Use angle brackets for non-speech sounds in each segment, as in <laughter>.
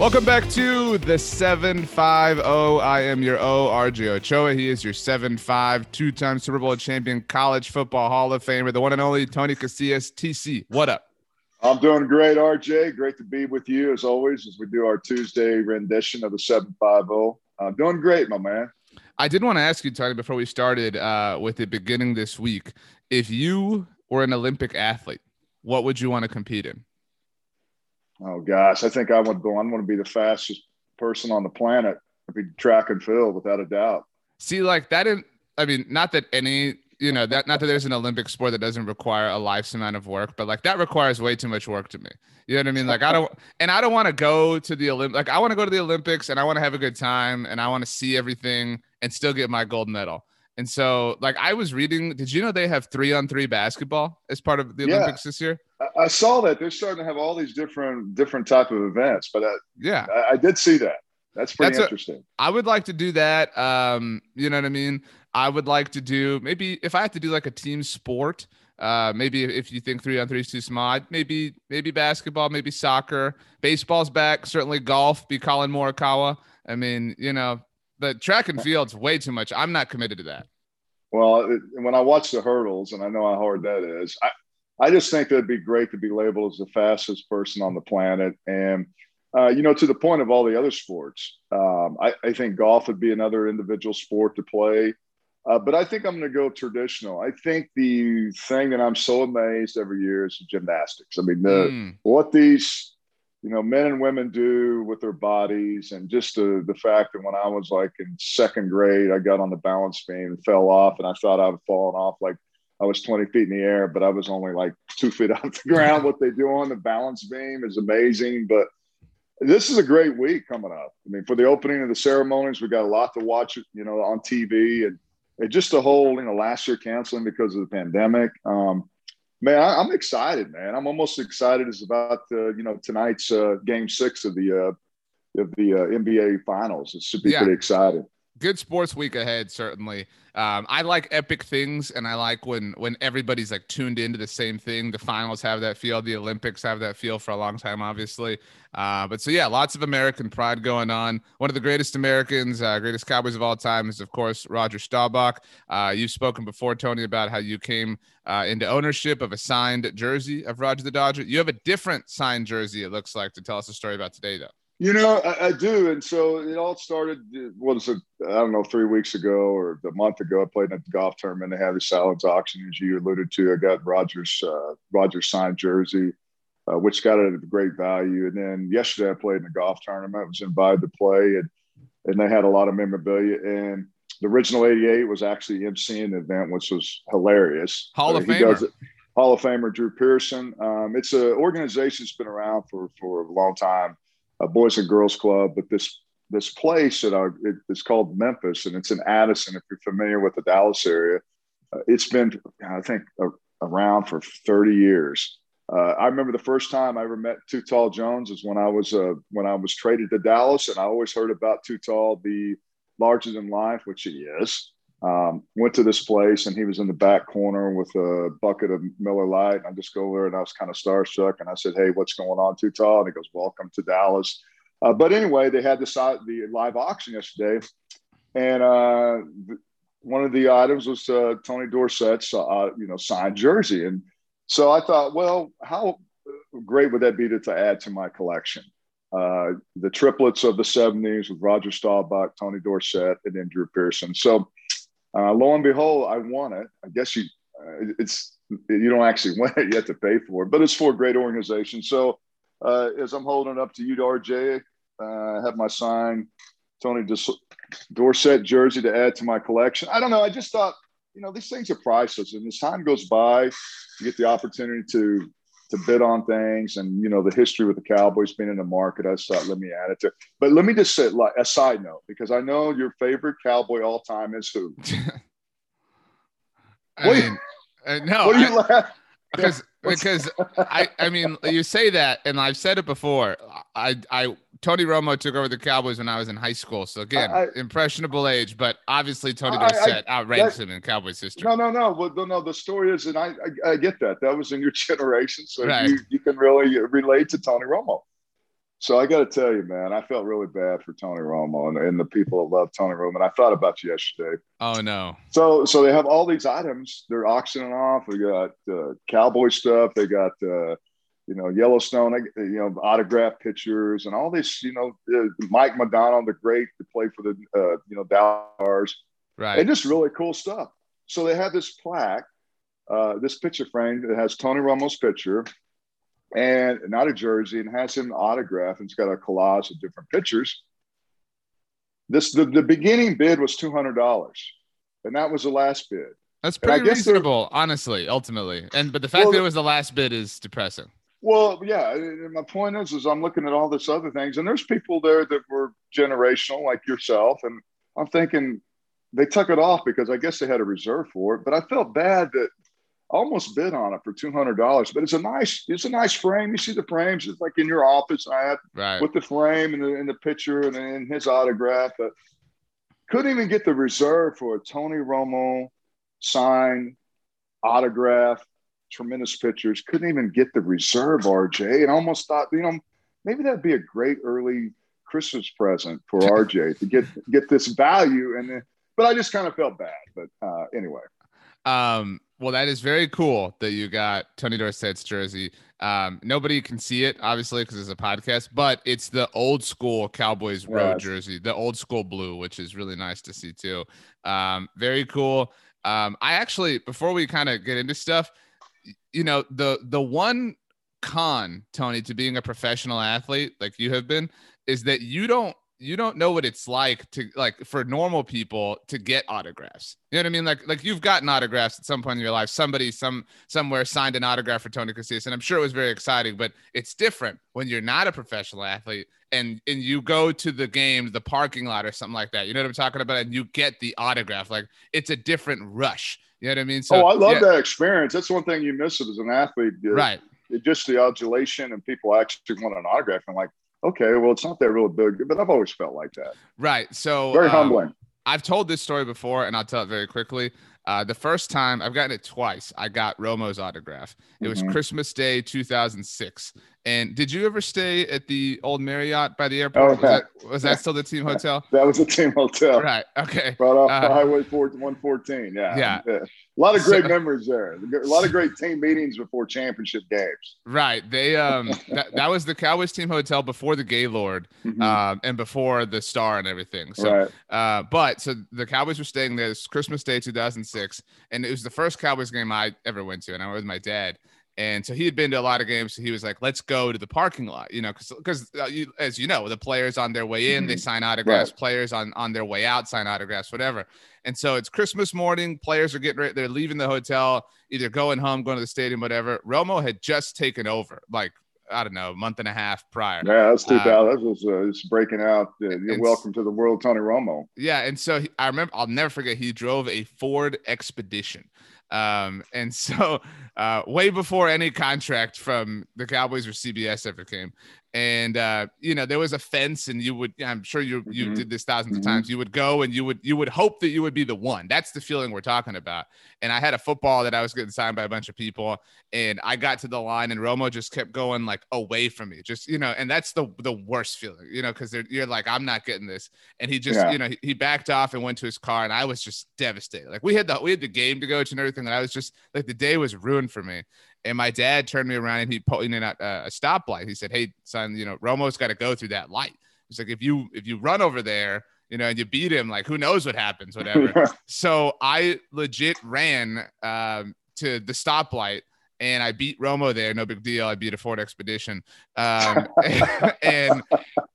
Welcome back to the 75O. I am your O, RJ Ochoa. He is your 7-5, two-time Super Bowl champion, college football Hall of Famer, the one and only Tony Casillas. TC, what up? I'm doing great, RJ. Great to be with you as always as we do our Tuesday rendition of the 75O. I'm doing great, my man. I did want to ask you, Tony, before we started uh, with the beginning this week, if you were an Olympic athlete, what would you want to compete in? Oh gosh, I think I would go. I want to be the fastest person on the planet. I'd be track and field without a doubt. See, like that. In, I mean, not that any, you know, that not that there's an Olympic sport that doesn't require a life's amount of work, but like that requires way too much work to me. You know what I mean? Like I don't, <laughs> and I don't want to go to the Olymp. Like I want to go to the Olympics and I want to have a good time and I want to see everything and still get my gold medal. And so, like I was reading, did you know they have three on three basketball as part of the yeah. Olympics this year? I saw that they're starting to have all these different different type of events, but I, yeah, I, I, did see that. That's pretty That's interesting. A, I would like to do that. Um, you know what I mean? I would like to do maybe if I have to do like a team sport. Uh, maybe if you think three on three is too small, maybe maybe basketball, maybe soccer, baseball's back. Certainly golf. Be Collin Morikawa. I mean, you know, the track and field's way too much. I'm not committed to that. Well, when I watch the hurdles, and I know how hard that is, I, I just think that it'd be great to be labeled as the fastest person on the planet. And, uh, you know, to the point of all the other sports, um, I, I, think golf would be another individual sport to play. Uh, but I think I'm going to go traditional. I think the thing that I'm so amazed every year is gymnastics. I mean, the, mm. what these, you know, men and women do with their bodies, and just the the fact that when I was like in second grade, I got on the balance beam and fell off, and I thought I would fallen off like I was 20 feet in the air, but I was only like two feet <laughs> off the ground. what they do on the balance beam is amazing. But this is a great week coming up. I mean, for the opening of the ceremonies, we got a lot to watch, you know, on TV and, and just the whole, you know, last year canceling because of the pandemic. Um, man, I, am excited, man. I'm almost excited as about, uh, you know, tonight's uh, game six of the, uh, of the uh, NBA finals. It should be yeah. pretty exciting good sports week ahead certainly. Um, i like epic things and i like when when everybody's like tuned into the same thing. The finals have that feel. The olympics have that feel for a long time obviously. Uh, but so yeah lots of american pride going on. One of the greatest americans uh, greatest cowboys of all time is of course roger staubach. Uh, you've spoken before tony about how you came uh, into ownership of a signed jersey of roger the dodger. You have a different signed jersey it looks like to tell us a story about today though you know, I, I, do, and so it all started. What was it? I don't know, three weeks ago or a month ago. I played in a golf tournament. They had the salads auction, as you alluded to. I got Rogers uh, Rogers signed jersey, uh, which got it at a great value. And then yesterday, I played in a golf tournament. I was invited to play, and and they had a lot of memorabilia. And the original '88 was actually emceeing the event, which was hilarious. Hall of uh, Famer. Hall of Famer Drew Pearson. Um, it's an organization that's been around for for a long time a Boys and Girls Club, but this this place that I, it, it's called Memphis, and it's in Addison. If you're familiar with the Dallas area, uh, it's been I think around for 30 years. Uh, I remember the first time I ever met Too Tall Jones is when I was uh, when I was traded to Dallas, and I always heard about Too Tall, the larger than life, which he is. Um, went to this place and he was in the back corner with a bucket of Miller Lite. And I just go there and I was kind of starstruck. And I said, Hey, what's going on, Too Tall? And he goes, Welcome to Dallas. Uh, but anyway, they had this, the live auction yesterday. And uh, one of the items was uh, Tony Dorsett's, uh, you know, signed jersey. And so I thought, well, how great would that be to, to add to my collection? Uh, the triplets of the 70s with Roger Staubach, Tony Dorsett, and then Drew Pearson. So uh, lo and behold, I won it. I guess you, uh, it's you don't actually <laughs> win it; you have to pay for it, but it's for a great organization. So uh, as I'm holding it up to you, RJ, uh, I have my sign Tony Dorsett jersey to add to my collection. I don't know. I just thought, you know, these things are priceless, and as time goes by, you get the opportunity to to bid on things, and you know, the history with the Cowboys being in the market. I thought, let me add it to. But let me just say, like a side note, because I know your favorite Cowboy all time is who. <laughs> I mean, uh, no. What are you because <laughs> because I I mean you say that and I've said it before. I I Tony Romo took over the Cowboys when I was in high school. So again, I, impressionable age, but obviously Tony Dorsett outranks him in Cowboys history. No, no, no. Well, no, the story is, and I, I, I get that. That was in your <laughs> generation, so right. you, you can really relate to Tony Romo. So I got to tell you, man, I felt really bad for Tony Romo and, and, the people that love Tony Romo. And I thought about you yesterday. Oh no! So so they have all these items. They're auctioning off. We got uh, cowboy stuff. They got uh, you know Yellowstone. You know autograph pictures and all this. You know Mike Modano, the great to play for the uh, you know Dallas. Right. And just really cool stuff. So they have this plaque, uh, this picture frame that has Tony Romo's picture and not a jersey and has him autograph and it's got a collage of different pictures. This the, the beginning bid was two hundred dollars, and that was the last bid. That's pretty reasonable, honestly, ultimately. And but the fact well, that it was the last bid is depressing. Well, yeah. My point is, is I'm looking at all this other things, and there's people there that were generational, like yourself, and I'm thinking they took it off because I guess they had a reserve for it. But I felt bad that I almost bid on it for two hundred dollars. But it's a nice, it's a nice frame. You see the frames. It's like in your office. I had right. with the frame and the, and the picture and, and his autograph. But couldn't even get the reserve for a Tony Romo sign autograph. Tremendous pictures. Couldn't even get the reserve, RJ, and almost thought, you know, maybe that'd be a great early Christmas present for <laughs> RJ to get get this value. And then, but I just kind of felt bad. But uh, anyway. Um, well, that is very cool that you got Tony Dorsett's jersey. Um, nobody can see it, obviously, because it's a podcast, but it's the old school Cowboys road yes. jersey, the old school blue, which is really nice to see too. Um, very cool. Um, I actually, before we kind of get into stuff, you know, the the one con, Tony, to being a professional athlete like you have been, is that you don't you don't know what it's like to like for normal people to get autographs. You know what I mean? Like like you've gotten autographs at some point in your life. Somebody some somewhere signed an autograph for Tony Casillas, and I'm sure it was very exciting. But it's different when you're not a professional athlete and and you go to the game, the parking lot or something like that. You know what I'm talking about? And you get the autograph. Like it's a different rush. You know what I mean? So, oh, I love yeah. that experience. That's one thing you miss it as an athlete. Right. It, just the adulation and people actually want an autograph. And like, okay, well, it's not that real big, but I've always felt like that. Right. So very um, humbling. I've told this story before, and I'll tell it very quickly. Uh, the first time I've gotten it twice, I got Romo's autograph. It was mm-hmm. Christmas Day 2006. And did you ever stay at the old Marriott by the airport? Oh, was, that, was that still the team <laughs> hotel? That was the team hotel. Right. Okay. Right off uh, Highway 114. Yeah. Yeah. yeah. A lot of great so, memories there. A lot of <laughs> great team meetings before championship games. Right. They um that, that was the Cowboys team hotel before the Gaylord <laughs> mm-hmm. um and before the Star and everything. So right. uh but so the Cowboys were staying there. This Christmas Day 2006, and it was the first Cowboys game I ever went to, and I was with my dad. And so he had been to a lot of games. So he was like, let's go to the parking lot, you know, because, because uh, as you know, the players on their way in, they mm-hmm. sign autographs, right. players on, on their way out sign autographs, whatever. And so it's Christmas morning. Players are getting ready. They're leaving the hotel, either going home, going to the stadium, whatever. Romo had just taken over, like, I don't know, a month and a half prior. Yeah, that's 2000. Uh, that was uh, it's breaking out. Uh, welcome to the world, Tony Romo. Yeah, and so he, I remember, I'll never forget. He drove a Ford Expedition, um, and <laughs> so uh, way before any contract from the Cowboys or CBS ever came, and uh, you know there was a fence and you would i'm sure you you mm-hmm. did this 1000s mm-hmm. of times. You would go and you would you would hope that you would be the one. That's the feeling we're talking about. And i had a football that i was getting signed by a bunch of people and i got to the line and romo just kept going like away from me. Just you know and that's the the worst feeling you know because you're like i'm not getting this. And he just yeah. you know he, he, backed off and went to his car and i was just devastated. Like we had the we had the game to go to and everything and i was just like the day was ruined for me and my dad turned me around and he pointed at uh, a stoplight. He said, "Hey, son, you know Romo's got to go through that light." He's like, "If you if you run over there, you know, and you beat him, like who knows what happens, whatever." <laughs> so I legit ran um, to the stoplight and I beat Romo there. No big deal. I beat a Ford Expedition. Um, <laughs> and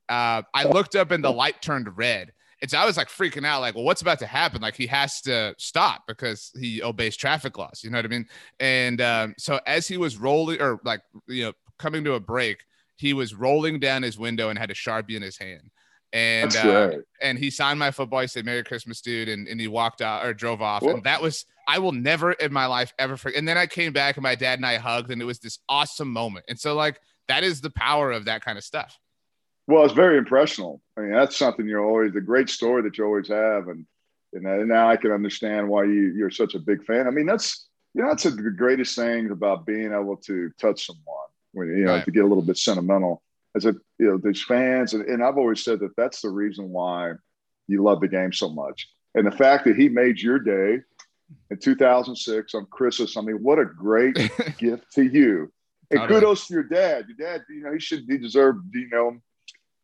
uh, I looked up and the light turned red. And so I was like freaking out, like, well, what's about to happen? Like he has to stop because he obeys traffic laws. You know what I mean? And um, so as he was rolling or like, you know, coming to a break, he was rolling down his window and had a Sharpie in his hand. And uh, and he signed my football. He said, Merry Christmas, dude. And, and he walked out or drove off. And that was I will never in my life ever forget. And then I came back and my dad and I hugged, and it was this awesome moment. And so, like, that is the power of that kind of stuff. Well, it's very impressional. I mean, that's something you're always a great story that you always have, and and now I can understand why you you're such a big fan. I mean, that's you know that's the greatest thing about being able to touch someone when you know right. to get a little bit sentimental as a you know these fans, and, and I've always said that that's the reason why you love the game so much, and the fact that he made your day in 2006 on Christmas. I mean, what a great <laughs> gift to you. And kudos right. to your dad. Your dad, you know, he should be deserved, you know,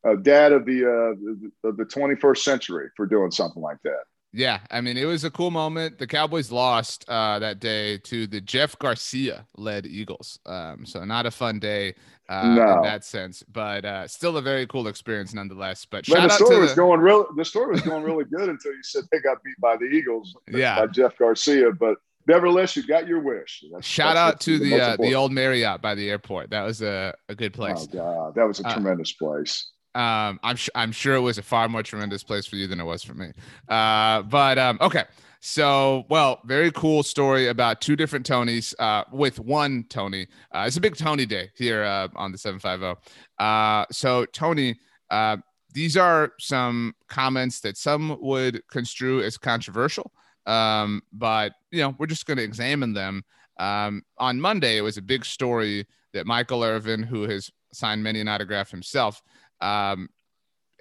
a dad of the uh, of the 21st century for doing something like that. Yeah, I mean, it was a cool moment. The Cowboys lost uh, that day to the Jeff Garcia led Eagles. Um, so not a fun day uh, no. in that sense, but uh, still a very cool experience nonetheless. But the story was the... going real. The story was going really good until you said they got beat by the Eagles. <laughs> Yeah, by Jeff Garcia, but. Nevertheless, you got your wish. That's, Shout that's out to the the, uh, the, old Marriott by the airport. That was a, a good place. Oh God, that was a uh, tremendous place. Um, I'm sure I'm sure it was a far more tremendous place for you than it was for me. Uh, but um, okay. So, well, very cool story about two different Tonys uh, with one Tony. Uh, it's a big Tony day here uh, on the 75O. Uh, so, Tony, uh, these are some comments that some would construe as controversial, um, but you know we're just going to examine them. Um, on Monday, it was a big story that Michael Irvin, who has signed many an autograph himself, um,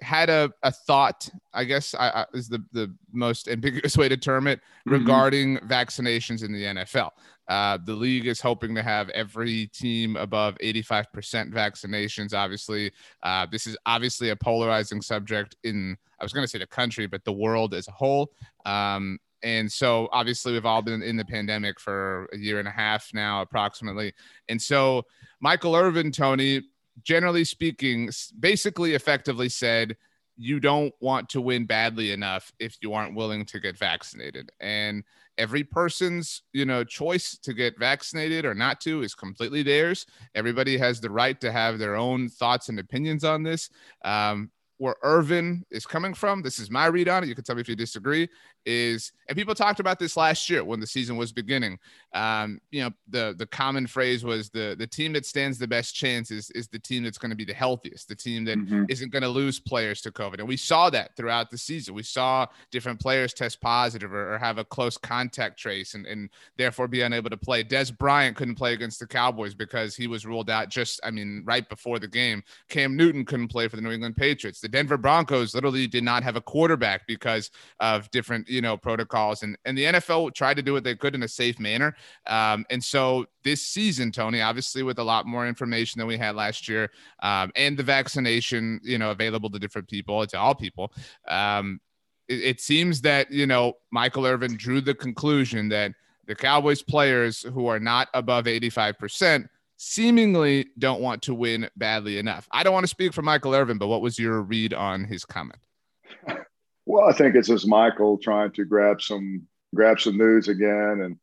had a, a thought, I guess I, I, is the, the most ambiguous <laughs> way to term it, mm-hmm. regarding vaccinations in the NFL. Uh, the league is hoping to have every team above 85% vaccinations. Obviously, uh, this is obviously a polarizing subject in, I was going to say the country, but the world as a whole. Um, and so obviously we've all been in the pandemic for a year and a half now, approximately. And so Michael Irvin, Tony, generally speaking, basically effectively said, you don't want to win badly enough if you aren't willing to get vaccinated. And every person's, you know, choice to get vaccinated or not to is completely theirs. Everybody has the right to have their own thoughts and opinions on this. Um, where Irvin is coming from, this is my read on it. You can tell me if you disagree. Is and people talked about this last year when the season was beginning. Um, you know, the the common phrase was the the team that stands the best chance is is the team that's going to be the healthiest, the team that mm-hmm. not going to lose players to COVID. And we saw that throughout the season. We saw different players test positive or, or have a close contact trace and, and therefore be unable to play. Dez Bryant couldn't play against the Cowboys because he was ruled out just, I mean, right before the game. Cam Newton couldn't play for the New England Patriots. The Denver Broncos literally did not have a quarterback because of different, you know, protocols. And, and the NFL tried to do what they could in a safe manner. Um, and so this season, Tony, obviously with a lot more information than we had last year, um, and the vaccination, you know, available to different people, to all people. Um, it, it seems that, you know, Michael Irvin drew the conclusion that the Cowboys players who are not above 85% seemingly don't want to win badly enough. I don't want to speak for Michael Irvin, but what was your read on his comment? <laughs> Well, I think it's just Michael trying to grab some grab some news again, and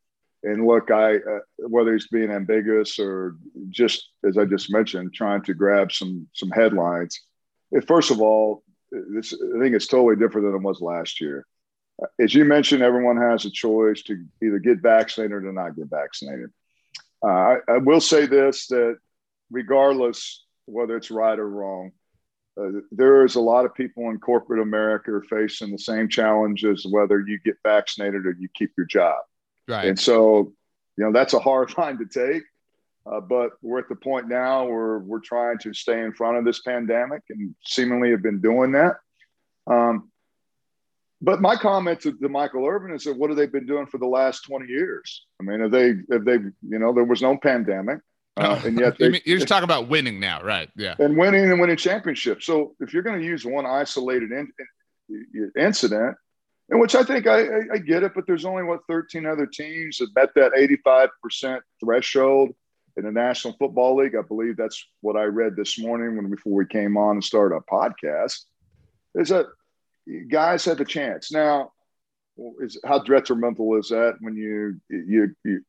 and look, I uh, whether he's being ambiguous or just as I just mentioned, trying to grab some some headlines. First of all, this I think it's totally different than it was last year. As you mentioned, everyone has a choice to either get vaccinated or not get vaccinated. Uh, I, I, will say this that regardless whether it's right or wrong, uh, there is a lot of people in corporate America facing the same challenges whether you get vaccinated or you keep your job. Right. And so, you know, that's a hard <laughs> line to take. Uh, but we're at the point now where we're trying to stay in front of this pandemic and seemingly have been doing that. Um, but my comment to, to, Michael Irvin is that what have they been doing for the last 20 years? I mean, have they, have they, you know, there was no pandemic. Uh, and yet they, you're just talking about winning now, right? Yeah. And winning and winning championships. So if you're going to use one isolated in, in, incident, in which I think I, I, I, get it, but there's only what 13 other teams that met that 85% threshold. in the National Football League. I believe that's what I read this morning when before we came on and started our podcast. Is that guys had the chance now? Is how detrimental is that when you you you?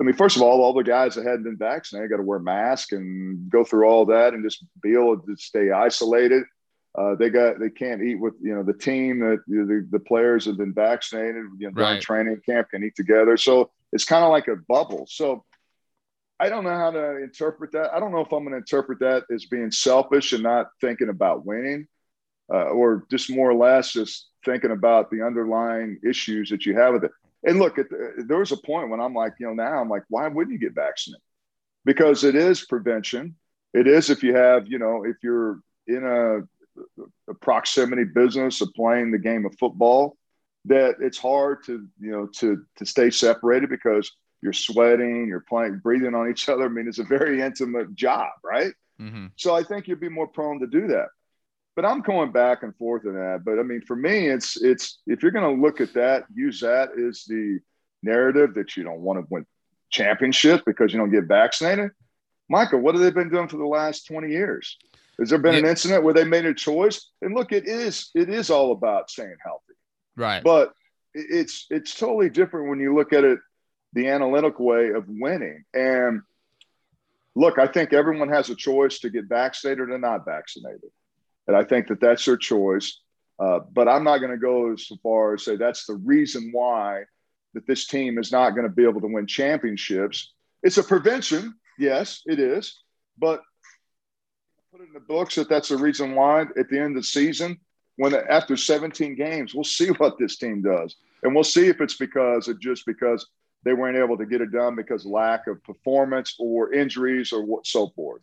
I mean, first of all, all the guys that hadn't been vaccinated got to wear masks and go through all that and just be able to stay isolated. Uh, they got they can't eat with you know the team that the, the players have been vaccinated you know, during right. training camp can eat together. So it's kind of like a bubble. So I don't know how to interpret that. I don't know if I'm going to interpret that as being selfish and not thinking about winning, uh, or just more or less just thinking about the underlying issues that you have with it. And look, the, there was a point when I'm like, you know, now I'm like, why wouldn't you get vaccinated? Because it is prevention. It is if you have, you know, if you're in a a proximity business of playing the game of football that it's hard to you know to to stay separated because you're sweating you're playing breathing on each <laughs> other i mean it's a very intimate job right mm-hmm. so i think you'd be more prone to do that but i'm going back and forth in that but i mean for me it's it's if you're going to look at that use that as the narrative that you don't want to win championship because you don't get vaccinated michael what have they been doing for the last 20 years has there been yeah. an incident where they made a choice? And look, it is it is all about staying healthy, right? But it's it's totally different when you look at it the analytical way of winning. And look, I think everyone has a choice to get vaccinated or not vaccinated, and I think that that's their choice. Uh, but I'm not going to go as far as say that's the reason why that this team is not going to be able to win championships. It's a prevention, yes, it is, but put it in the books that that's the reason why at the end of the season, when after 17 games, we'll see <laughs> what this team does, and we'll see if it's because of just because they weren't able to get it done because lack of performance or injuries or what so forth.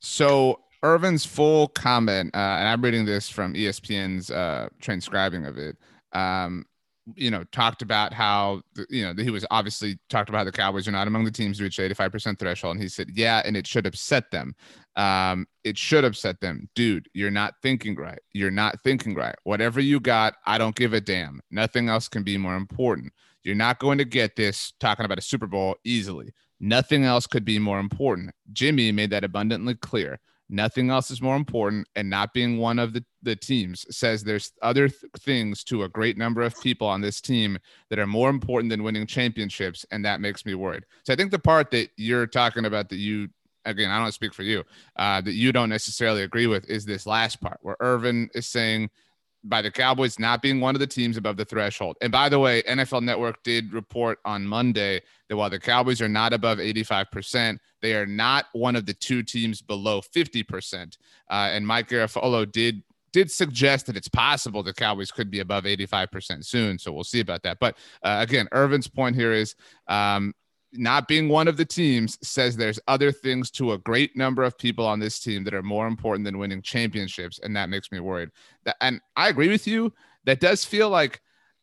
So Irvin's full comment, uh, and I'm reading this from ESPN's uh, transcribing of it. Um, you know, talked about how you know he was obviously talked about the Cowboys are not among the teams to reach 85% threshold, and he said, "Yeah, and it should upset them. Um, it should upset them, dude. You're not thinking right. You're not thinking right. Whatever you got, I don't give a damn. Nothing else can be more important. You're not going to get this talking about a Super Bowl easily. Nothing else could be more important. Jimmy made that abundantly clear. Nothing else is more important. And not being one of the, the teams says there's other th- things to a great number of people on this team that are more important than winning championships. And that makes me worried. So I think the part that you're talking about that you, again, I don't speak for you, uh, that you don't necessarily agree with is this last part where Irvin is saying, by the Cowboys not being one of the teams above the threshold. And by the way, NFL Network did report on Monday that while the Cowboys are not above 85%, they are not one of the two teams below 50%. Uh, and Mike Garafolo did did suggest that it's possible the Cowboys could be above 85% soon. So we'll see about that. But uh, again, Irvin's point here is um, not being one of the teams says there's other things to a great number of people on this team that are more important than winning championships, and that makes me worried. That, and I agree with you. That does feel like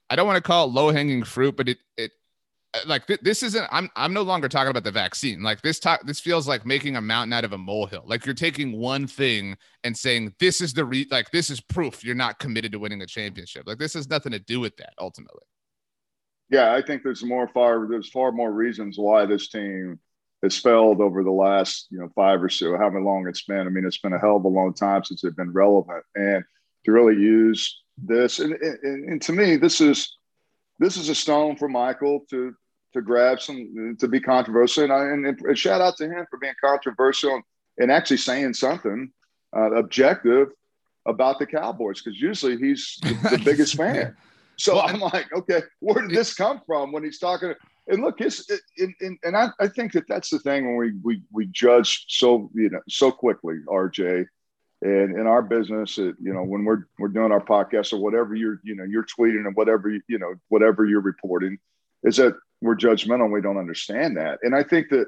I don't want to call it low hanging fruit, but it it uh, like th- this isn't I'm I'm no longer talking about the vaccine. Like this talk this feels like making a mountain out of a molehill. Like you're taking one thing and saying this is the re like this is proof you're not committed to winning a championship. Like this has nothing to do with that ultimately. Yeah, I think there's more far there's far more reasons why this team has failed over the last, you know, five or so, however long it's been. I mean, it's been a hell of a long time since they've been relevant. And to really use this and, and, and to me, this is this is a stone for Michael to to grab some to be controversial. And, I, and, and shout out to him for being controversial and actually saying something uh, objective about the Cowboys because usually he's the, the <laughs> biggest fan. So well, I'm like, okay, where did this come from when he's talking? And look, his and, and I, I think that that's the thing when we we we judge so you know so quickly, RJ, and in our business, it, you know, when we're we're doing our podcast or whatever you're, you know, you're tweeting and whatever you know, whatever you're reporting, is that we're judgmental and we don't understand that. And I think that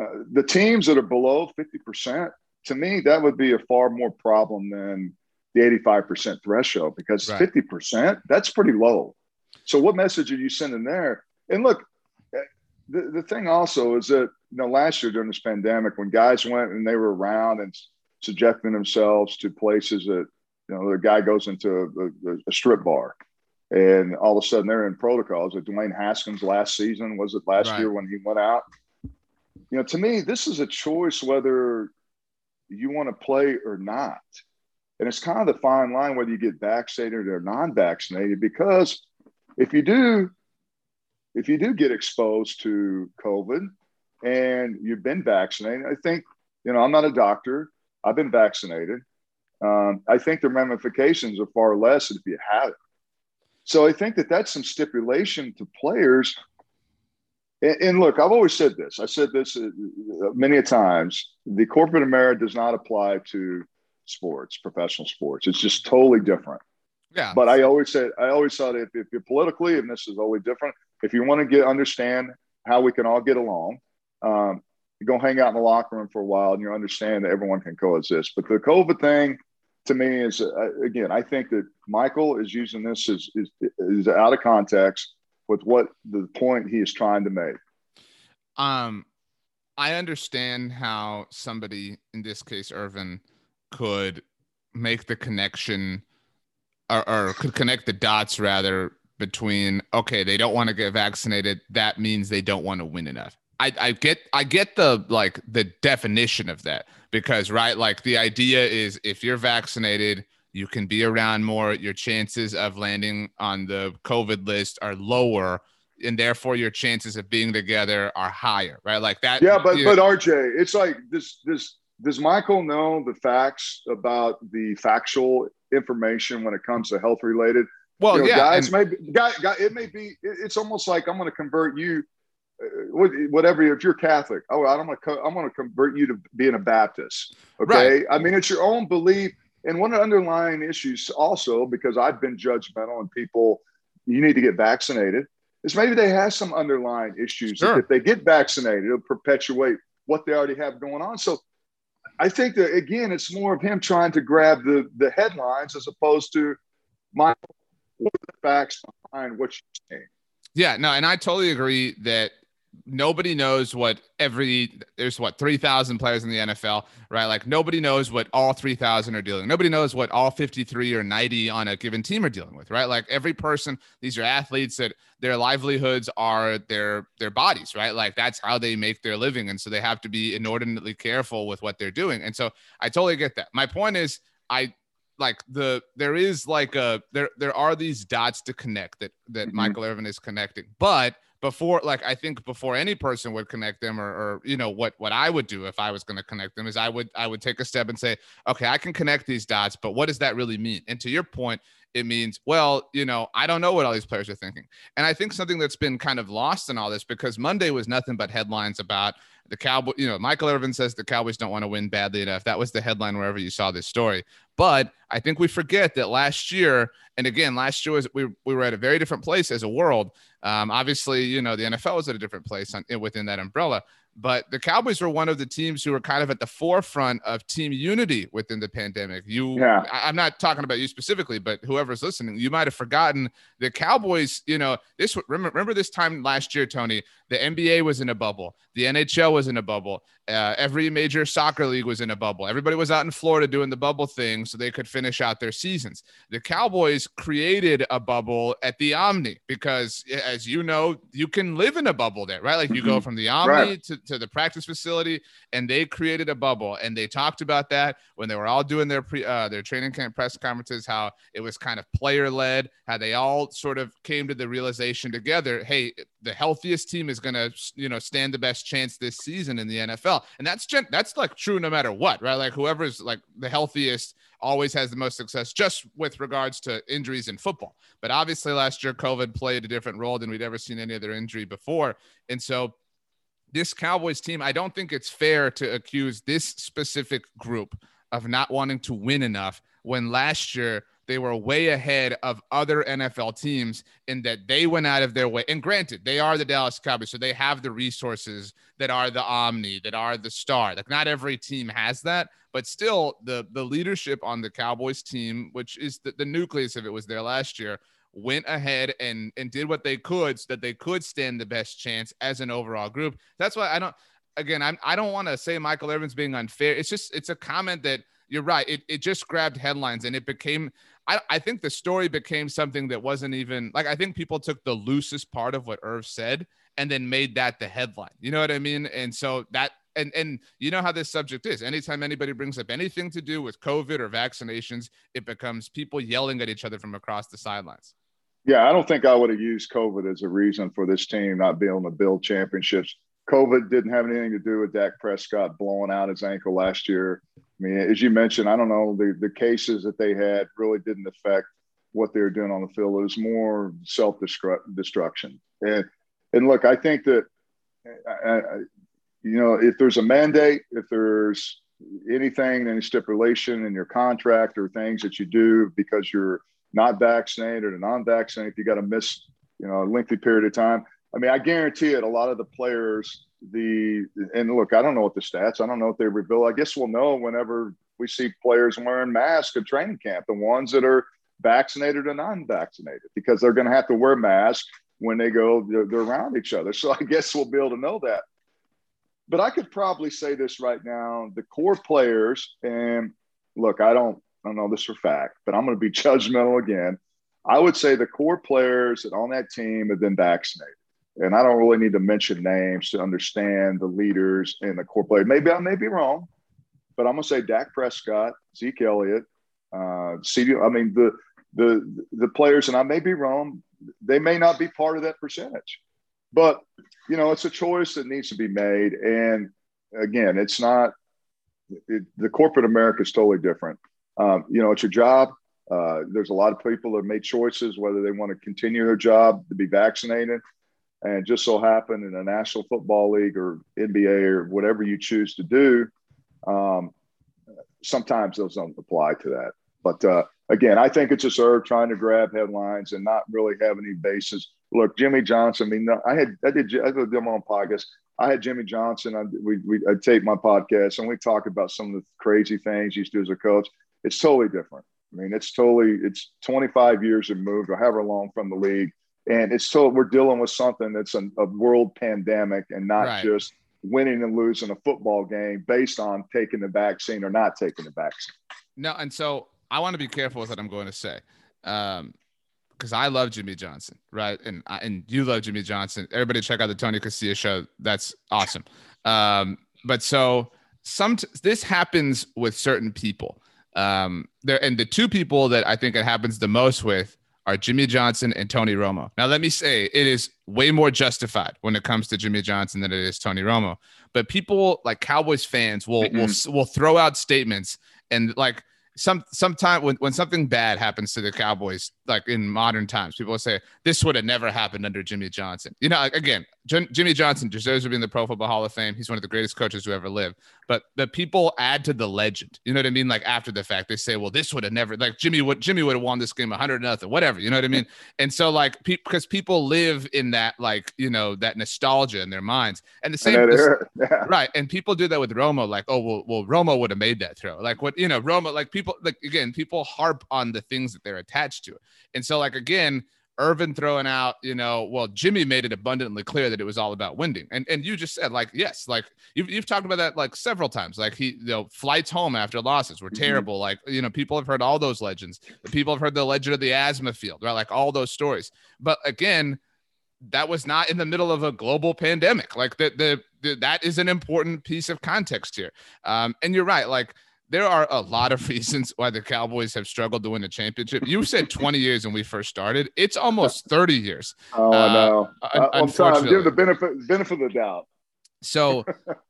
uh, the teams that are below fifty percent, to me, that would be a far more problem than the eighty-five percent threshold because 50%, that's pretty low. So what message are you sending there? And look, eh, the, the thing also is that you know last year during this pandemic when guys went and they were around and subjecting themselves to places that you know the guy goes into a, a, a strip bar and all of a sudden they're in protocols. Like Dwayne Haskins last season was it last right. year when he went out? You know, to me, this is a choice whether you want to play or not, and it's kind of the fine line whether you get vaccinated or non-vaccinated. Because if you do, if you do get exposed to COVID and you've been vaccinated, I think you know I'm not a doctor, I've been vaccinated. Um, I think the ramifications are far less if you have it. So I think that that's some stipulation to players. And, and look, I've always said this. I said this uh, many a times. The corporate America does not apply to sports, professional sports. It's just totally different. Yeah. But I always said, I always thought if, if you're politically, and this is always different, if you want to get understand how we can all get along, um, you go hang out in the locker room for a while and you understand that everyone can coexist. But the COVID thing to me is, uh, again, I think that Michael is using this as is, is out of context with what the point he is trying to make. Um, I understand how somebody, in this case, Irvin, could make the connection or, or could connect the dots rather between okay, they don't want to get vaccinated. That means they don't want to win enough. I, I get I get the like the definition of that because right like the idea is if you're vaccinated you can be around more your chances of landing on the covid list are lower and therefore your chances of being together are higher right like that yeah but but rj it's like this this does michael know the facts about the factual information when it comes to health related well you know, yeah guys and- maybe guy, guy, it may be it's almost like i'm going to convert you uh, whatever if you're catholic oh i'm going to i'm going to convert you to being a baptist okay right. i mean it's your own belief and one of the underlying issues also because i've been judgmental and people you need to get vaccinated is maybe they have some underlying issues sure. if they get vaccinated it'll perpetuate what they already have going on so i think that again it's more of him trying to grab the the headlines as opposed to my what are the facts behind what you're saying. Yeah, no, and I totally agree that nobody knows what every there's what 3000 players in the NFL right? Like nobody knows what all 3000 are dealing. Nobody knows what all 53 or 90 on a given team are dealing with right? Like every person these are athletes that their livelihoods are their their bodies right? Like that's how they make their living. And so they have to be inordinately careful with what they're doing. And so I totally get that. My point is I like the there is like a there there are these dots to connect that that mm-hmm. Michael Irvin is connecting. But before like i think before any person would connect them or, or you know what what i would do if i was going to connect them is i would i would take a step and say okay i can connect these dots but what does that really mean? And to your point it means well you know i don't know what all these players are thinking. And i think something that's been kind of lost in all this because monday was nothing but headlines about the cowboy you know michael irvin says the cowboys don't want to win badly enough. That was the headline wherever you saw this story But I think we forget that last year, and again, last year was we, we were at a very different place as a world. Um, obviously, you know, the NFL was at a different place on, within that umbrella. But the Cowboys were one of the teams who were kind of at the forefront of team unity within the pandemic. You, yeah. I, am not talking about you specifically, but whoever's listening, you might have forgotten the Cowboys. You know, this remember, remember this time last year, Tony. The NBA was in a bubble. The NHL was in a bubble. Uh, every major soccer league was in a bubble. Everybody was out in Florida doing the bubble thing so they could finish out their seasons. The Cowboys created a bubble at the Omni because, as you know, you can live in a bubble there, right? Like you go mm-hmm. from the Omni right. to, to the practice facility, and they created a bubble. And they talked about that when they were all doing their pre uh, their training camp press conferences, how it was kind of player led, how they all sort of came to the realization together, hey, the healthiest team is going to you know stand the best chance this season in the NFL, and that's that's like true no matter what, right? Like whoever's like the healthiest always has the most success just with regards to injuries in football. But obviously last year COVID played a different role than we'd ever seen any other injury before, and so this Cowboys team, I don't think it's fair to accuse this specific group of not wanting to win enough when last year they were way ahead of other NFL teams in that they went out of their way. And granted, they are the Dallas Cowboys, so they have the resources that are the Omni, that are the star. Like not every team has that, but still the the leadership on the Cowboys team, which is the, the nucleus of it was there last year, went ahead and and did what they could so that they could stand the best chance as an overall group. That's why I don't again, I'm I don't want to say Michael Irvin's being unfair. It's just it's a comment that you're right. It, it just grabbed headlines and it became I, I think the story became something that wasn't even like I think people took the loosest part of what Irv said and then made that the headline. You know what I mean? And so that and and you know how this subject is. Anytime anybody brings up anything to do with COVID or vaccinations, it becomes people yelling at each other from across the sidelines. Yeah, I don't think I would have used COVID as a reason for this team not being able to build championships. COVID didn't have anything to do with Dak Prescott blowing out his ankle last year. I mean, as you mentioned, I don't know the the cases that they had really didn't affect what they were doing on the field. It was more self destruction. And and look, I think that I, I, you know if there's a mandate, if there's anything, any stipulation in your contract or things that you do because you're not vaccinated or non-vaccinated, if you got to miss you know a lengthy period of time I mean, I guarantee it. A lot of the players, the and look, I don't know what the stats. I don't know if they reveal. I guess we'll know whenever we see players wearing masks at training camp. The ones that are vaccinated or non-vaccinated, because they're going to have to wear masks when they go. They're, they're around each other. So I guess we'll be able to know that. But I could probably say this right now: the core players, and look, I don't, I don't know this for fact, but I'm going to be <laughs> judgmental again. I would say the core players that on that team have been vaccinated and I don't really need to mention names to understand the leaders and the core players. Maybe I may be wrong, but I'm gonna say Dak Prescott, Zeke Elliott, uh, CeeDee. I mean the the the players, and I may be wrong. They may not be part of that percentage, but you know it's a choice that needs to be made. And again, it's not it, the corporate America is totally different. Um, you know, it's your job. Uh, there's a lot of people that made choices whether they want to continue their job to be vaccinated and just so happen in a National Football League or NBA or whatever you choose to do, um, sometimes those don't apply to that. But uh, again, I think it's just Irv trying to grab headlines and not really have any basis. Look, Jimmy Johnson. I mean, I had I did I did them on podcast. I had Jimmy Johnson. I, we we I tape my podcast and we talk about some of the crazy things he used to do as a coach. It's totally different. I mean, it's totally it's 25 years removed or however long from the league and it's so we're dealing with something that's a, a world pandemic and not right. just winning and losing a football game based on taking the vaccine or not taking the vaccine. No, and so I want to be careful with what I'm going to say. Um, because I love Jimmy Johnson, right? And and you love Jimmy Johnson. Everybody check out the Tony Casillas show. That's awesome. Um, but so some this happens with certain people. Um, there and the two people that I think it happens the most with are Jimmy Johnson and Tony Romo. Now, let me say it is way more justified when it comes to Jimmy Johnson than it is Tony Romo. But people like Cowboys fans will mm-hmm. will will throw out statements and like some sometime when, when something bad happens to the Cowboys, like in modern times. People will say this would have never happened under Jimmy Johnson. You know, again, J- Jimmy Johnson deserves to be in the Pro Football Hall of Fame. He's one of the greatest coaches who ever lived. But the people add to the legend. You know what I mean? Like after the fact, they say, "Well, this would have never like Jimmy would Jimmy would have won this game 100 nothing, whatever." You know what I mean? and so like because pe- people live in that like you know that nostalgia in their minds, and the same, <laughs> yeah. right? And people do that with Romo, like, "Oh, well, well, Romo would have made that throw." Like what you know, Romo, like people, like again, people harp on the things that they're attached to, and so like again Irvin throwing out, you know, well, Jimmy made it abundantly clear that it was all about winning. And and you just said, like, yes, like you've, you've talked about that like several times. Like he, you know, flights home after losses were mm-hmm. terrible. Mm-hmm. Like, you know, people have heard all those legends. People have heard the legend of the asthma field, right? Like all those stories. But again, that was not in the middle of a global pandemic. Like the, the, the that is an important piece of context here. Um, and you're right. Like there are a lot of <laughs> reasons why the Cowboys have struggled to win a championship. You said <laughs> 20 years when we first started. It's almost <laughs> 30 years. Oh, uh, I know. Uh, I'm sorry. I'm giving the benefit benefit of the doubt. So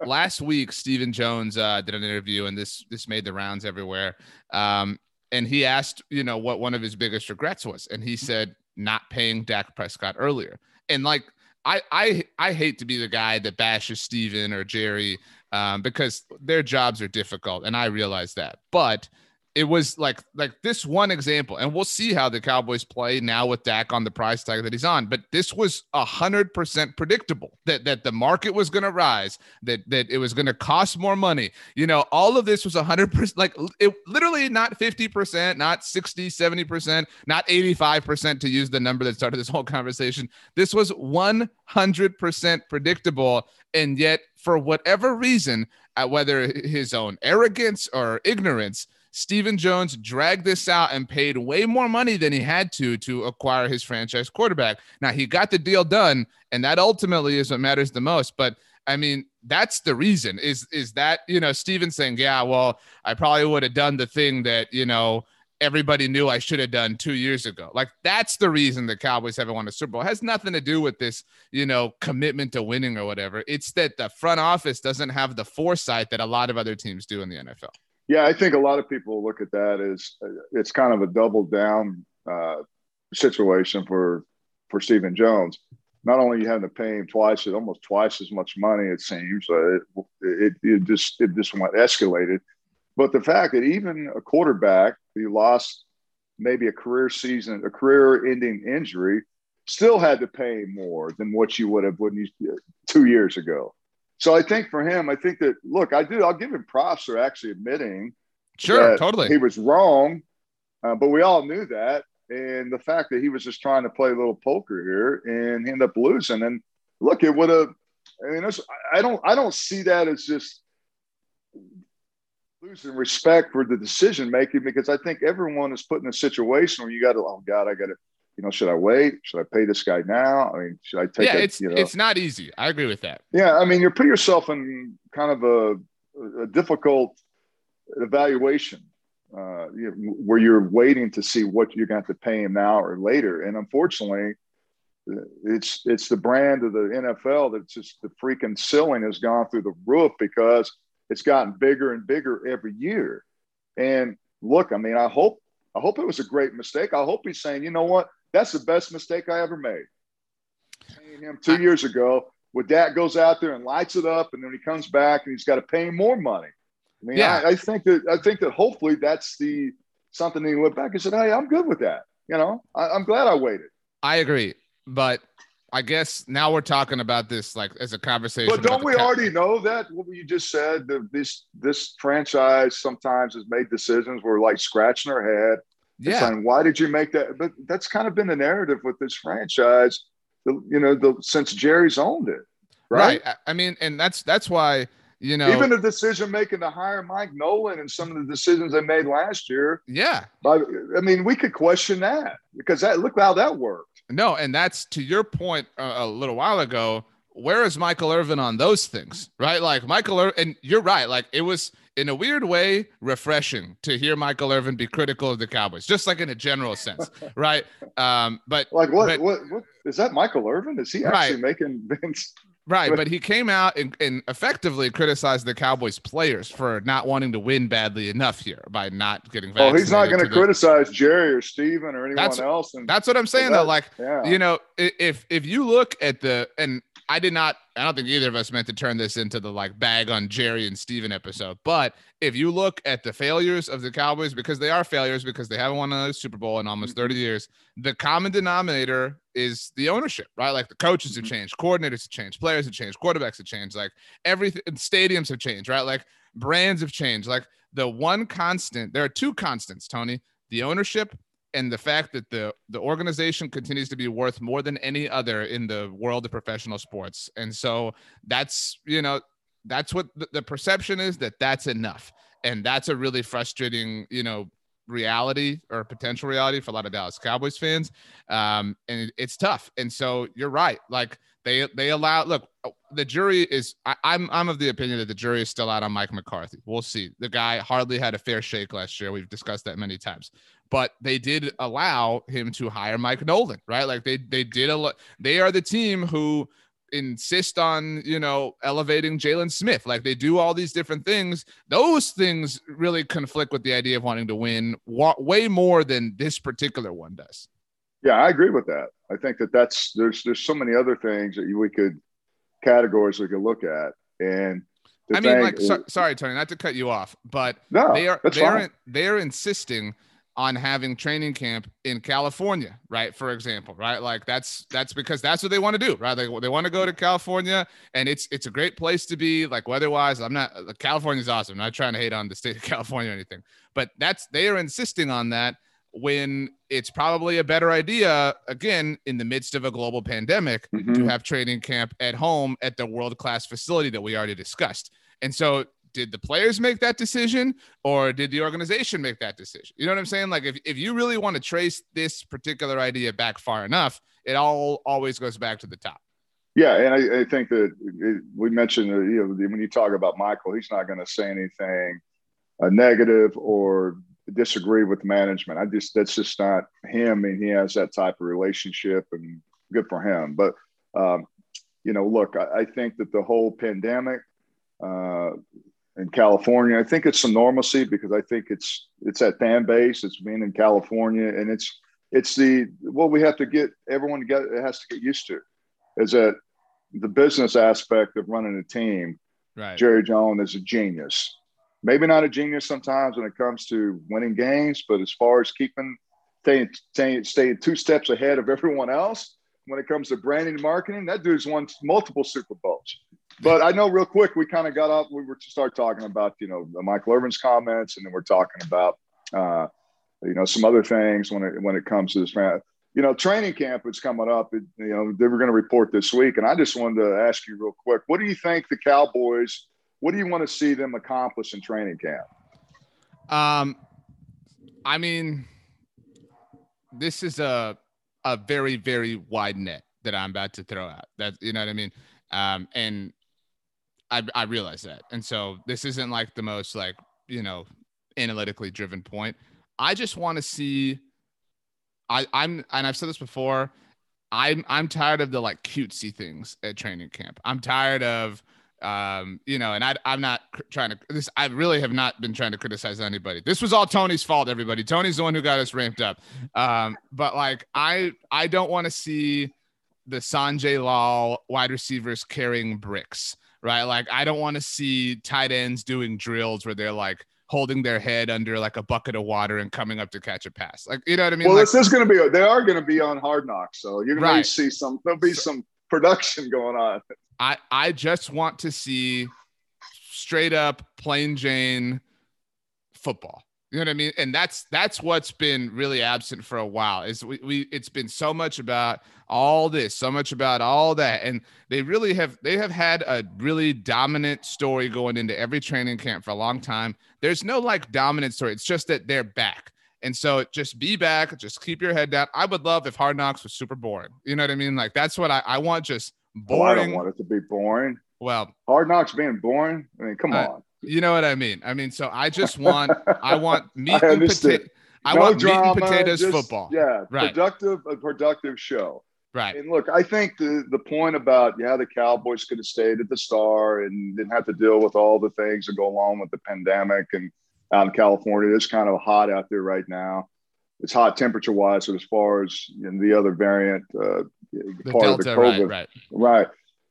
last week, Stephen Jones uh, did an interview, and this this made the rounds everywhere. Um, and he asked, you know, what one of his biggest regrets was, and he said not paying Dak Prescott earlier. And like, I I I hate to be the guy that bashes Stephen or Jerry um, because their jobs are difficult, and I realize that. But it was like like this one example, and we'll see how the Cowboys play now with Dak on the price tag that he's on. But this was a hundred percent predictable that that the market was going to rise, that that it was going to cost more money. You know, all of this was a hundred percent, like it literally not fifty percent, not 60, 70 percent, not eighty five percent to use the number that started this whole conversation. This was one hundred percent predictable, and yet for whatever reason, uh, whether his own arrogance or ignorance Stephen Jones dragged this out and paid way more money than he had to to acquire his franchise quarterback. Now he got the deal done, and that ultimately is what matters the most. But I mean, that's the reason. Is is that you know Stephen saying, yeah, well, I probably would have done the thing that you know everybody knew I should have done two years ago. Like that's the reason the Cowboys haven't won a Super Bowl. It has nothing to do with this, you know, commitment to winning or whatever. It's that the front office doesn't have the foresight that a lot of other teams do in the NFL. Yeah, I think a lot of people look at that as uh, it's kind of a double down uh, situation for for Stephen Jones. Not only you having to pay him twice, it almost twice as much money it seems. Uh, it, it, it just it just went escalated. But the fact that even a quarterback who lost maybe a career season, a career-ending injury, still had to pay more than what you would have when you two years ago. So I think for him, I think that look, I do. I'll give him props for actually admitting. Sure, totally. He was wrong, uh, but we all knew that, and the fact that he was just trying to play a little poker here and he ended up losing. And look, it would have. I mean, I don't. I don't see that as just losing respect for the decision making because I think everyone is put in a situation where you got to. Oh God, I got to you know, should I wait? Should I pay this guy now? I mean, should I take? Yeah, it, it's you know? it's not easy. I agree with that. Yeah, I mean, you're putting yourself in kind of a, a difficult evaluation uh, you know, where you're waiting to see what you're going to have to pay him now or later. And unfortunately, it's it's the brand of the NFL that's just the freaking ceiling has gone through the roof because it's gotten bigger and bigger every year. And look, I mean, I hope I hope it was a great mistake. I hope he's saying, you know what, that's the best mistake I ever made. Paying him two years ago, when Dak goes out there and lights it up, and then he comes back and he's got to pay him more money. I mean, yeah. I, I, think that I think that hopefully that's the something he went back and said, "Hey, I'm good with that." You know, I, I'm glad I waited. I agree, but I guess now we're talking about this like as a conversation. But don't we already know that what you just said? That this this franchise sometimes has made decisions where like scratching our head yeah. Saying, why did you make that? But that's kind of been the narrative with this franchise, the, you know, the, since Jerry's owned it. Right? right. I mean, and that's that's why you know even the decision making to hire Mike Nolan and some of the decisions they made last year. Yeah. But, I mean, we could question that because that look how that worked. No, and that's to your point uh, a little while ago. Where is Michael Irvin on those things? Right? Like Michael Irvin, and you're right. Like it was in a weird way, refreshing to hear Michael Irvin be critical of the Cowboys, just like in a general sense, <laughs> right? Um, but like what, but, what, what is that? Michael Irvin? Is he actually right. making Vince? Right, but he came out and, and, effectively criticized the Cowboys players for not wanting to win badly enough here by not getting vaccinated. Oh, he's not going to criticize Jerry or Stephen or anyone that's, else. And, that's what I'm saying though. Like, yeah. you know, if if you look at the and I did not. I don't think either of us meant to turn this into the like bag on Jerry and Stephen episode. But if you look at the failures of the Cowboys, because they are failures because they haven't won a Super Bowl in almost 30 mm-hmm. years, the common denominator is the ownership, right? Like the coaches have mm-hmm. changed, coordinators have changed, players have changed, quarterbacks have changed, like everything, stadiums have changed, right? Like brands have changed. Like the one constant, there are two constants, Tony the ownership and the fact that the the organization continues to be worth more than any other in the world of professional sports and so that's you know that's what the, the perception is that that's enough and that's a really frustrating you know reality or potential reality for a lot of Dallas Cowboys fans. Um, and it, it's tough. And so you're right. Like they they allow look, the jury is I, I'm I'm of the opinion that the jury is still out on Mike McCarthy. We'll see. The guy hardly had a fair shake last year. We've discussed that many times but they did allow him to hire Mike Nolan, right? Like they they did a lot. They are the team who insist on you know elevating Jaylon Smith. Like they do all these different things. Those things really conflict with the idea of wanting to win way more than this particular one does. Yeah, I agree with that. I think that that's there's there's so many other things that we could categories we could look at and. I mean, like, is, so, sorry, Tony, not to cut you off, but no, they are they are they are insisting on having training camp in California, right? For example, right? Like that's that's because that's what they want to do, right? They, they want to go to California, and it's it's a great place to be. Like weather-wise, I'm not California's awesome. I'm not trying to hate on the state of <laughs> California or anything, but that's they are insisting on that when it's probably a better idea again in the midst of a global pandemic mm-hmm. to have training camp at home at the world-class facility that we already discussed. And so did the players make that decision or did the organization make that decision? You know what I'm saying? Like if, if you really want to trace this particular idea back far enough, it all always goes back to the top. Yeah, and I, I think that it, we mentioned that, you know when you talk about Michael, he's not going to say anything uh, negative or disagree with management. I just that's just not him, and he has that type of relationship, and good for him. But um, you know, look, I, I, think that the whole pandemic, uh, in California. I think it's some normalcy because I think it's it's that fan base. It's being in California, and it's it's the what we have to get everyone to get it has to get used to is that the business aspect of running a team. Right. Jerry Jones is a genius. Maybe not a genius sometimes when it comes to winning games, but as far as keeping staying, staying, staying two steps ahead of everyone else when it comes to branding and marketing, that dude's won multiple Super Bowls but I know real quick, we kind of got off. We were to start talking about, you know, Michael Irvin's comments, and then we're talking about, uh, you know, some other things when it when it comes to this. You know, training camp is coming up. It, you know, they were going to report this week, and I just wanted to ask you real quick: What do you think the Cowboys? What do you want to see them accomplish in training camp? Um, I mean, this is a a very very wide net that I'm about to throw out. That you know what I mean. Um, and I, I realize that. And so this isn't like the most like, you know, analytically driven point. I just want to see I, I'm and I've said this before. I'm I'm tired of the like cutesy things at training camp. I'm tired of um, you know, and I, I'm not cr- trying to this. I really have not been trying to criticize anybody. This was all Tony's fault. Everybody, Tony's the one who got us ramped up. Um, but like, I I don't want to see the Sanjay Lal wide receivers carrying bricks right? Like I don't want to see tight ends doing drills where they're like holding their head under like a bucket of water and coming up to catch a pass. Like you know what I mean? Well, like, this is going to be they are going to be on Hard Knocks, so you're going right. to see some. There'll be so, some production going on. I I just want to see straight up plain Jane football. You know what I mean? And that's that's what's been really absent for a while. Is we, we it's been so much about all this, so much about all that, and they really have they have had a really dominant story going into every training camp for a long time. There's no like dominant story. It's just that they're back. And so just be back, just keep your head down. I would love if Hard Knocks was super boring. You know what I mean? Like that's what I, I want just boring. Oh, I don't want it to be boring. Well, Hard Knocks being boring. I mean, come uh, on. You know what I mean? I mean, so I just want I want <laughs> meat I and potato. I no want drama, meat and potatoes just, football. Yeah, right. productive a productive show. Right. And look, I think the the point about yeah, the Cowboys could have stayed at the Star and didn't have to deal with all the things that go along with the pandemic and out in California, it's kind of hot out there right now. It's hot temperature wise, but as far as you know, the other variant, uh, The part Delta, of the COVID, right, right. Right.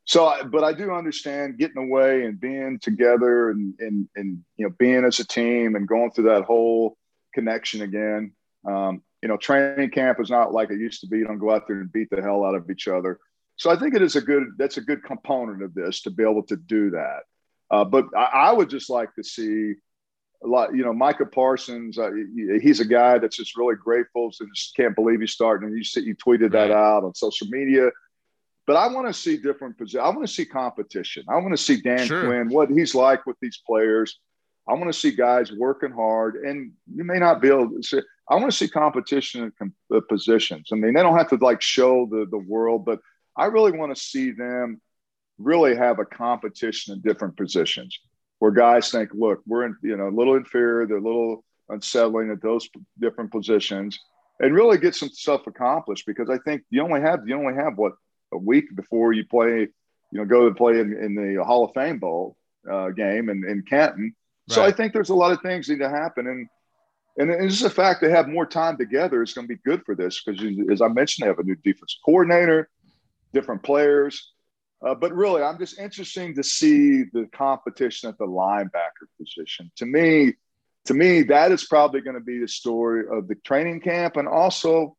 So, but I do understand getting away and being together and, and, and, you know, being as a team and going through that whole connection again. Um, you know, training camp is not like it used to be. You don't go out there and beat the hell out of each other. So I think it is a good, that's a good component of this to be able to do that. Uh, but I, I would just like to see a lot, you know, Micah Parsons, uh, he- he's a guy that's just really grateful. So just can't believe he's starting. And you see, you tweeted that Right. out on social media. But I want to see different positions. I want to see competition. I want to see Dan Sure. Quinn, what he's like with these players. I want to see guys working hard. And you may not be able to see, I want to see competition in uh, positions. I mean, they don't have to like show the, the world, but I really want to see them really have a competition in different positions where guys think, look, we're in, you know, a little inferior, they're a little unsettling at those different positions, and really get some stuff accomplished. Because I think you only have you only have what a week before you play, you know, go to play in, in the Hall of Fame Bowl uh, game in, in Canton. So I think there's a lot of things need to happen, and and it's just the fact they have more time together is going to be good for this because, as I mentioned, they have a new defense coordinator, different players. Uh, but really, I'm just interesting to see the competition at the linebacker position. To me, to me, that is probably going to be the story of the training camp, and also,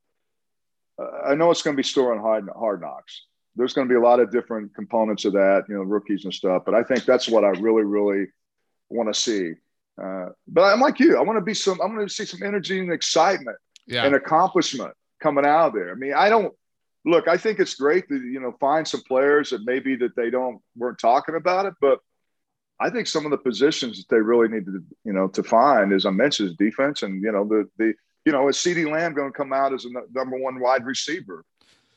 I know it's going to be story on hard, hard knocks. There's going to be a lot of different components of that, you know, rookies and stuff. But I think that's what I really, really want to see. Uh, but I'm like you. I want to be some. I want to see some energy and excitement Yeah. and accomplishment coming out of there. I mean, I don't look. I think it's great to you know find some players that maybe that they don't weren't talking about it, but I think some of the positions that they really need to you know to find, as I mentioned, is defense and you know the the you know is CeeDee Lamb going to come out as a number one wide receiver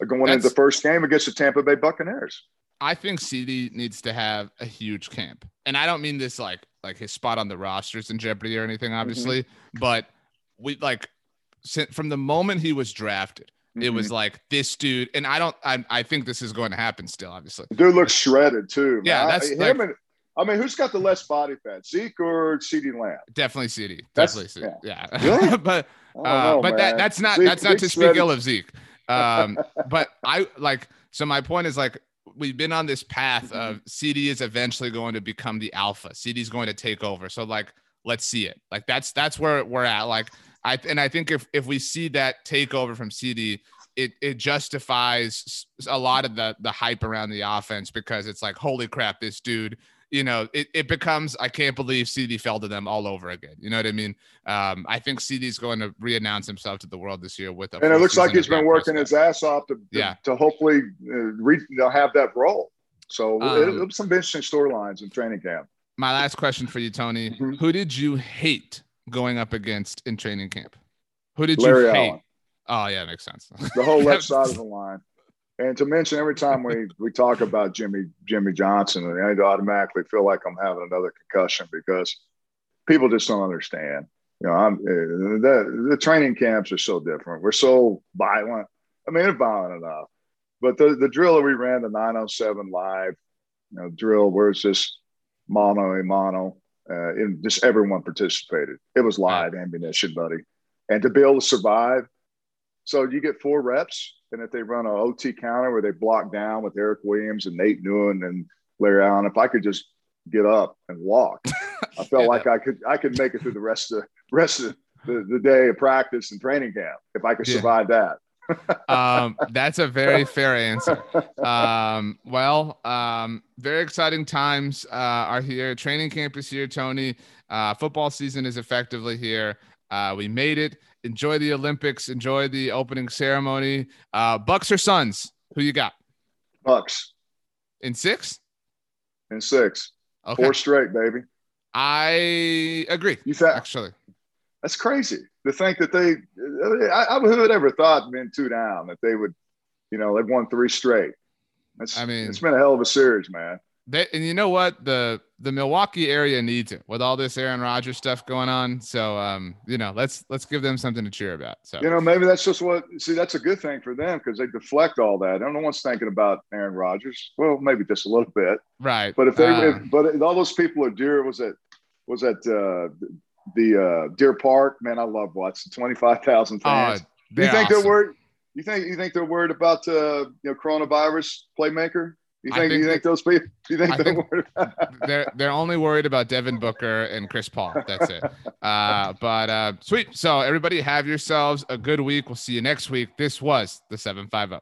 uh, going into the first game against the Tampa Bay Buccaneers? I think CeeDee needs to have a huge camp. And I don't mean this like like his spot on the rosters in jeopardy or anything, obviously, but we like from the moment he was drafted, it was like this dude, and I don't I, I think this is going to happen still, obviously. Dude looks shredded too. man. Yeah, I- that's him like- and- I mean, who's got the less body fat, Zeke or CeeDee Lamb? Definitely CeeDee. That's- Definitely CeeDee. Yeah. Really? <laughs> but uh, know, but that that's not Zeke- that's not to speak shredded. ill of Zeke. Um, <laughs> but I like so my point is like we've been on this path of CeeDee is eventually going to become the alpha. CeeDee is going to take over. So like let's see it. Like that's that's where we're at. Like I and I think if if we see that takeover from CeeDee, it it justifies a lot of the the hype around the offense because it's like holy crap, this dude. You know, it, it becomes I can't believe CeeDee fell to them all over again. You know what I mean? Um, I think CeeDee's going to re-announce himself to the world this year with a and it looks like he's been working his ass off to, to, Yeah. to hopefully uh, re, have that role. So Um, it, it was some interesting storylines in training camp. My last question for you, Tony. Mhm. Who did you hate going up against in training camp? Who did Larry you hate? Allen. Oh yeah, makes sense. The whole <laughs> left side of the line. And to mention every time we, we talk about Jimmy Jimmy Johnson, I automatically feel like I'm having another concussion because people just don't understand. You know, I'm uh, the the training camps are so different. We're so violent. I mean, it's violent enough. But the, the drill that we ran, the 907 live, you know, drill where it's just mono a mono, uh, and just everyone participated. It was live ammunition, buddy. And to be able to survive, so you get four reps, and if they run an OT counter where they block down with Eric Williams and Nate Newton and Larry Allen, if I could just get up and walk, I felt <laughs> Get like I could I could make it through the rest of the rest of the, the day of practice and training camp if I could Yeah. survive that. <laughs> um, that's a very <laughs> fair answer. Um, well, um, very exciting times uh, are here. Training camp is here, Tony. Uh, football season is effectively here. Uh, we made it. Enjoy the Olympics. Enjoy the opening ceremony. Uh, Bucks or Suns? Who you got Bucks in six? in six, Okay, four straight, baby. I agree. You thought Actually, that's crazy to think that they. I, I who would ever thought men two down that they would, you know, they've won three straight. That's, I mean- it's been a hell of a series, man. They, and you know what the the Milwaukee area needs it with all this Aaron Rodgers stuff going on. So um, you know, let's let's give them something to cheer about. So you know, maybe that's just what. See, that's a good thing for them because they deflect all that. No one's thinking about Aaron Rodgers. Well, maybe just a little bit, right? But if they, uh, if, but all those people are dear. Was it was that uh, the uh, Deer Park? Man, I love watching twenty five thousand fans. Oh, you think awesome. they're worried? You think you think they're worried about uh, you know coronavirus playmaker? You think, think you think those people? You think, they're, think they're they're only worried about Devin Booker and Chris Paul. That's it. Uh, <laughs> but uh, sweet. So everybody, have yourselves a good week. We'll see you next week. This was the seven five zero.